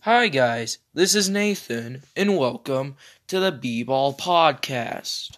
Hi, guys, this is Nathan, and welcome to the B Ball Podcast.